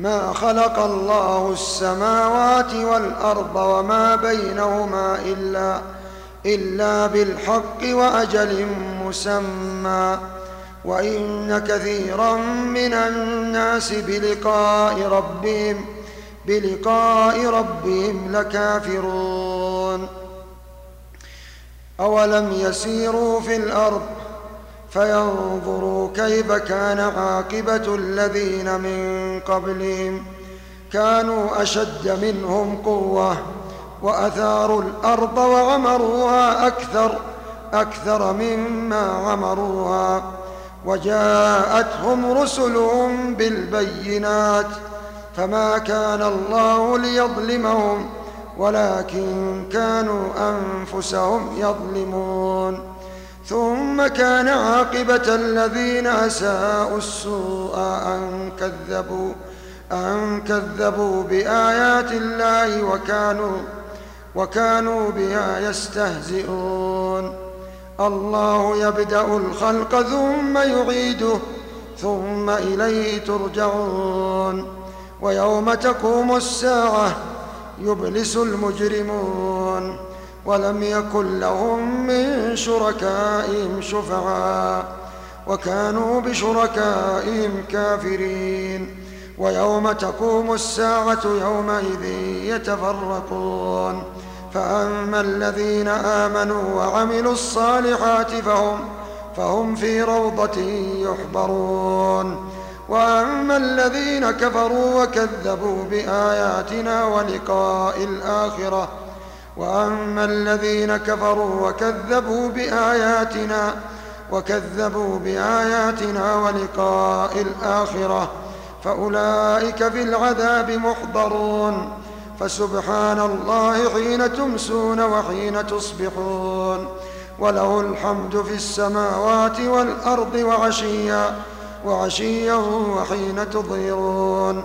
ما خلق الله السماوات والأرض وما بينهما إلا إلا بالحق وأجل مسمى. وإن كثيرا من الناس بلقاء ربهم بلقاء ربهم لكافرون. أولم يسيروا في الأرض فينظروا كيف كان عاقبة الذين من قبلهم. كانوا أشد منهم قوة وأثاروا الأرض وعمروها أكثر أكثر مما عمروها. وجاءتهم رسلهم بالبينات فما كان الله ليظلمهم ولكن كانوا أنفسهم يظلمون. ثم كان عاقبة الذين أساءوا السوء أن كذبوا أن كذبوا بآيات الله وكانوا وكانوا بها يستهزئون. الله يبدأ الخلق ثم يعيده ثم إليه ترجعون. ويوم تقوم الساعة يبلس المجرمون. ولم يكن لهم من شركائهم شفعاء وكانوا بشركائهم كافرين. ويوم تقوم الساعة يومئذ يتفرقون. فأما الذين آمنوا وعملوا الصالحات فهم فهم في روضة يحبرون وأما الذين كفروا وكذبوا بآياتنا ولقاء الآخرة وأما الذين كفروا وكذبوا بآياتنا وكذبوا بآياتنا ولقاء الآخرة فأولئك في العذاب محضرون فسبحان الله حين تمسون وحين تصبحون وله الحمد في السماوات والأرض وعشيا وعشيا وحين تظهرون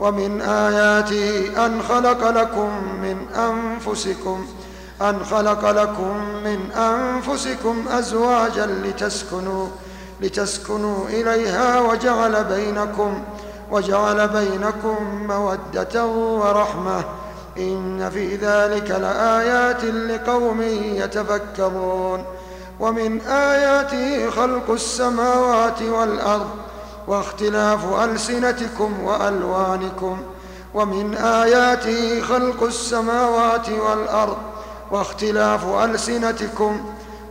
ومن آياته أن خلق لكم من أنفسكم أن خلق لكم من أنفسكم أزواجا لتسكنوا لتسكنوا إليها وجعل بينكم وجعل بينكم مودة ورحمة. إن في ذلك لآيات لقوم يتفكرون. ومن آياته خلق السماوات والأرض واختلاف ألسنتكم وألوانكم ومن آياته خلق السماوات والأرض واختلاف ألسنتكم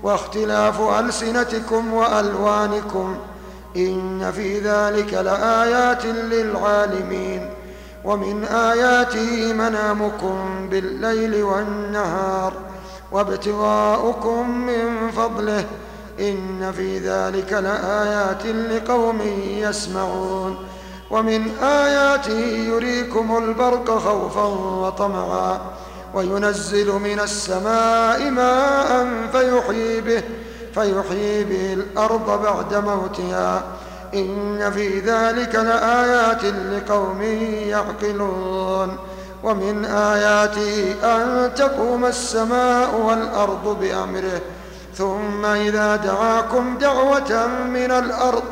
واختلاف ألسنتكم وألوانكم إن في ذلك لآيات للعالمين ومن آياته منامكم بالليل والنهار وابتغاؤكم من فضله إن في ذلك لآيات لقوم يسمعون. ومن آياته يريكم البرق خوفا وطمعا وينزل من السماء ماء فيحيي به فيحيي به الأرض بعد موتها. إن في ذلك لآيات لقوم يعقلون. ومن آياته أن تقوم السماء والأرض بأمره ثم إذا دعاكم دعوة من الأرض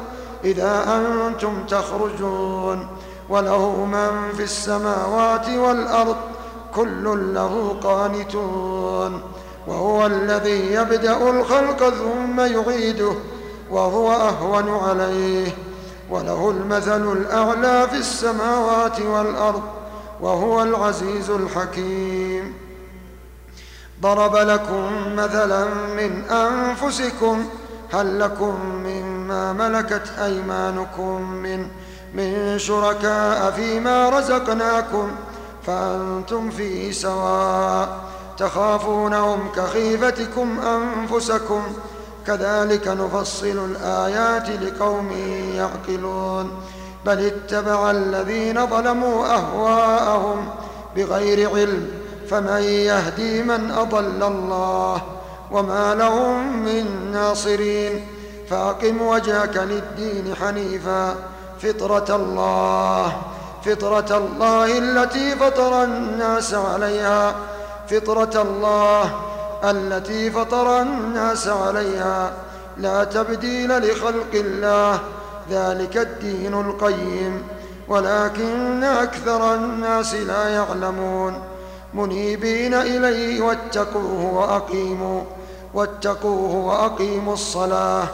إذا أنتم تخرجون. وله من في السماوات والأرض كل له قانتون. وهو الذي يبدأ الخلق ثم يعيده وهو أهون عليه. وله المثل الأعلى في السماوات والأرض وهو العزيز الحكيم. ضرب لكم مثلا من أنفسكم هل لكم مما ملكت أيمانكم من من شركاء فيما رزقناكم فأنتم فيه سواء تخافونهم كخيفتكم أنفسكم كذلك نفصل الآيات لقوم يعقلون بل اتبع الذين ظلموا أهواءهم بغير علم فمن يهدي من أضل الله وما لهم من ناصرين فأقم وجهك للدين حنيفا. فطرة الله فطرة الله التي فطر الناس عليها. فطرة الله التي فطر الناس عليها. لا تبديل لخلق الله ذلك الدين القيم. ولكن أكثر الناس لا يعلمون. منيبين إليه واتقوه وأقيموا واتقوه وأقيموا الصلاة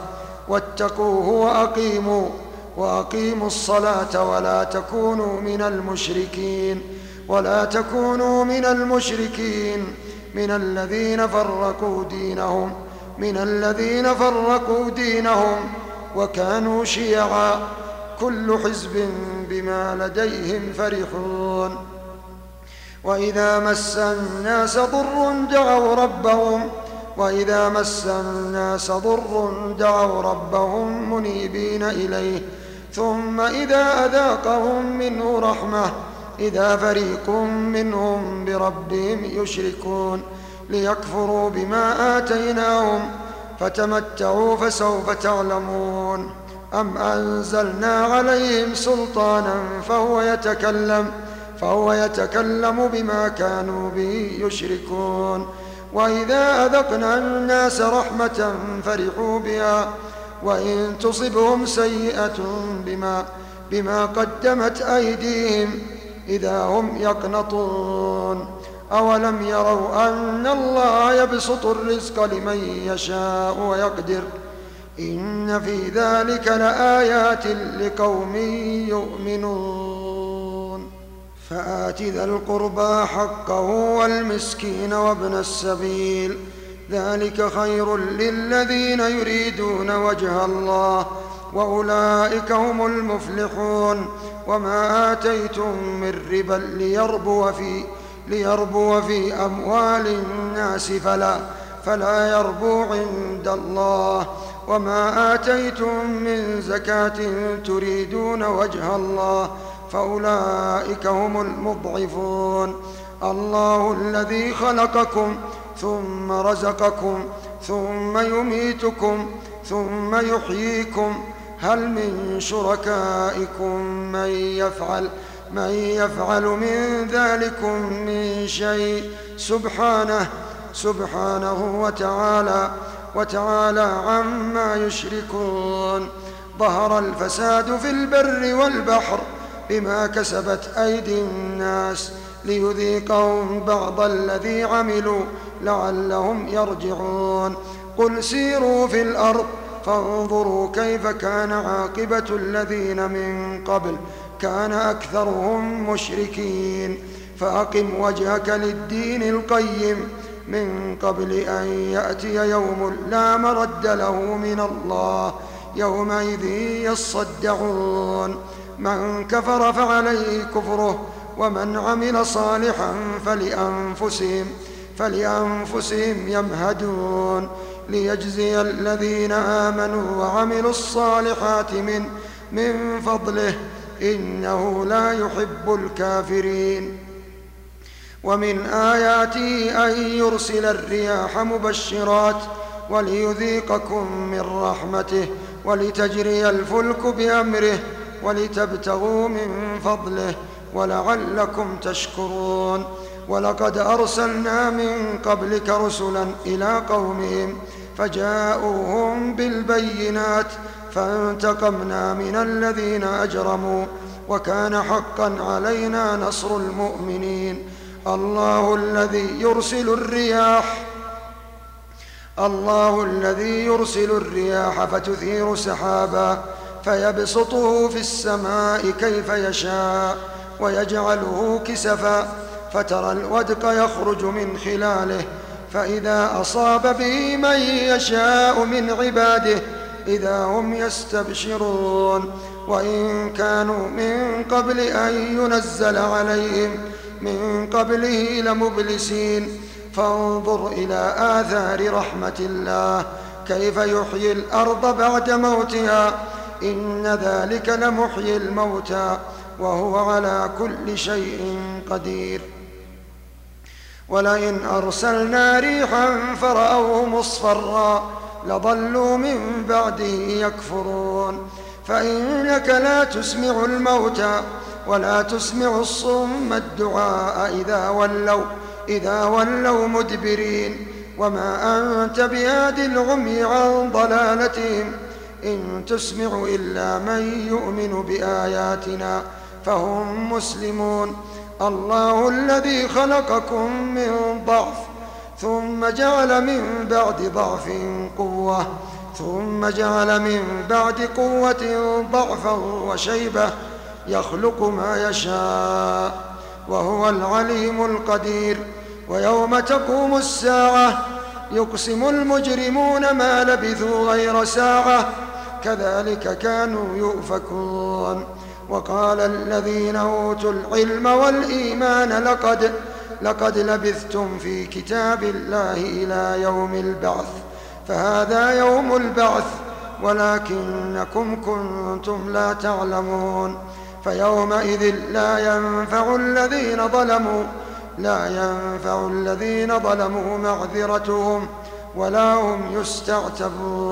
واتقوه وأقيموا وأقيموا الصلاة ولا تكونوا من المشركين ولا تكونوا من المشركين من الذين فرقوا دينهم من الذين فرقوا دينهم وكانوا شيعا كل حزب بما لديهم فرحون. وإذا مس الناس ضر دعوا ربهم وإذا مس الناس ضر دعوا ربهم منيبين إليه. ثم إذا أذاقهم منه رحمة إذا فريق منهم بربهم يشركون. ليكفروا بما آتيناهم فتمتعوا فسوف تعلمون. أم أنزلنا عليهم سلطانا فهو يتكلم فهو يتكلم بما كانوا به يشركون. وإذا أذقنا الناس رحمة فرحوا بها وإن تصبهم سيئة بما بما قدمت أيديهم إذا هم يقنطون. أولم يروا أن الله يبسط الرزق لمن يشاء ويقدر؟ إن في ذلك لآيات لقوم يؤمنون. فآت ذا القربى حقه والمسكين وابن السبيل. ذلك خير للذين يريدون وجه الله وأولئك هم المفلحون. وما آتيتم من ربا ليربو في ليربو في أموال الناس فلا فلا يربو عند الله. وما آتيتم من زكاة تريدون وجه الله فأولئك هم المضعفون. الله الذي خلقكم ثم رزقكم ثم يميتكم ثم يحييكم. هل من شركائكم من يفعل من يفعل من ذلكم من شيء؟ سبحانه سبحانه وتعالى وتعالى عما يشركون. ظهر الفساد في البر والبحر بما كسبت أيدي الناس ليذيقهم بعض الذي عملوا لعلهم يرجعون. قل سيروا في الأرض فانظروا كيف كان عاقبة الذين من قبل كان أكثرهم مشركين. فأقم وجهك للدين القيم من قبل أن يأتي يوم لا مرد له من الله يومئذ يصدعون. من كفر فعليه كفره ومن عمل صالحا فلأنفسهم فلأنفسهم يمهدون. ليجزي الذين آمنوا وعملوا الصالحات من من فضله إنه لا يحب الكافرين. ومن آياته أن يرسل الرياح مبشرات وليذيقكم من رحمته ولتجري الفلك بأمره ولتبتغوا من فضله ولعلكم تشكرون. ولقد أرسلنا من قبلك رسلا إلى قومهم فجاءوهم بالبينات فانتقمنا من الذين أجرموا وكان حقا علينا نصر المؤمنين. الله الذي يرسل الرياح الله الذي يرسل الرياح فتثير سحابا فيبسطه في السماء كيف يشاء ويجعله كسفا فترى الودق يخرج من خلاله فإذا أصاب به من يشاء من عباده إذا هم يستبشرون وإن كانوا من قبل أن ينزل عليهم من قبله لمبلسين فانظر إلى آثار رحمة الله كيف يحيي الأرض بعد موتها إن ذلك لمحيي الموتى وهو على كل شيء قدير. ولئن أرسلنا ريحا فرأوه مصفرا لظلوا من بعده يكفرون. فإنك لا تسمع الموتى ولا تسمع الصم الدعاء إذا ولوا إذا ولوا مدبرين. وما أنت بهاد العمي عن ضلالتهم إن تسمع إلا من يؤمن بآياتنا فهم مسلمون. الله الذي خلقكم من ضعف ثم جعل من بعد ضعف قوة ثم جعل من بعد قوة ضعفا وشيبة يخلق ما يشاء وهو العليم القدير. ويوم تقوم الساعة يقسم المجرمون ما لبثوا غير ساعة كذلك كانوا يؤفكون. وقال الذين أوتوا العلم والإيمان لقد لقد لبثتم في كتاب الله إلى يوم البعث. فهذا يوم البعث ولكنكم كنتم لا تعلمون. فيومئذ لا ينفع الذين ظلموا لا ينفع الذين ظلموا معذرتهم ولا هم يستعتبون.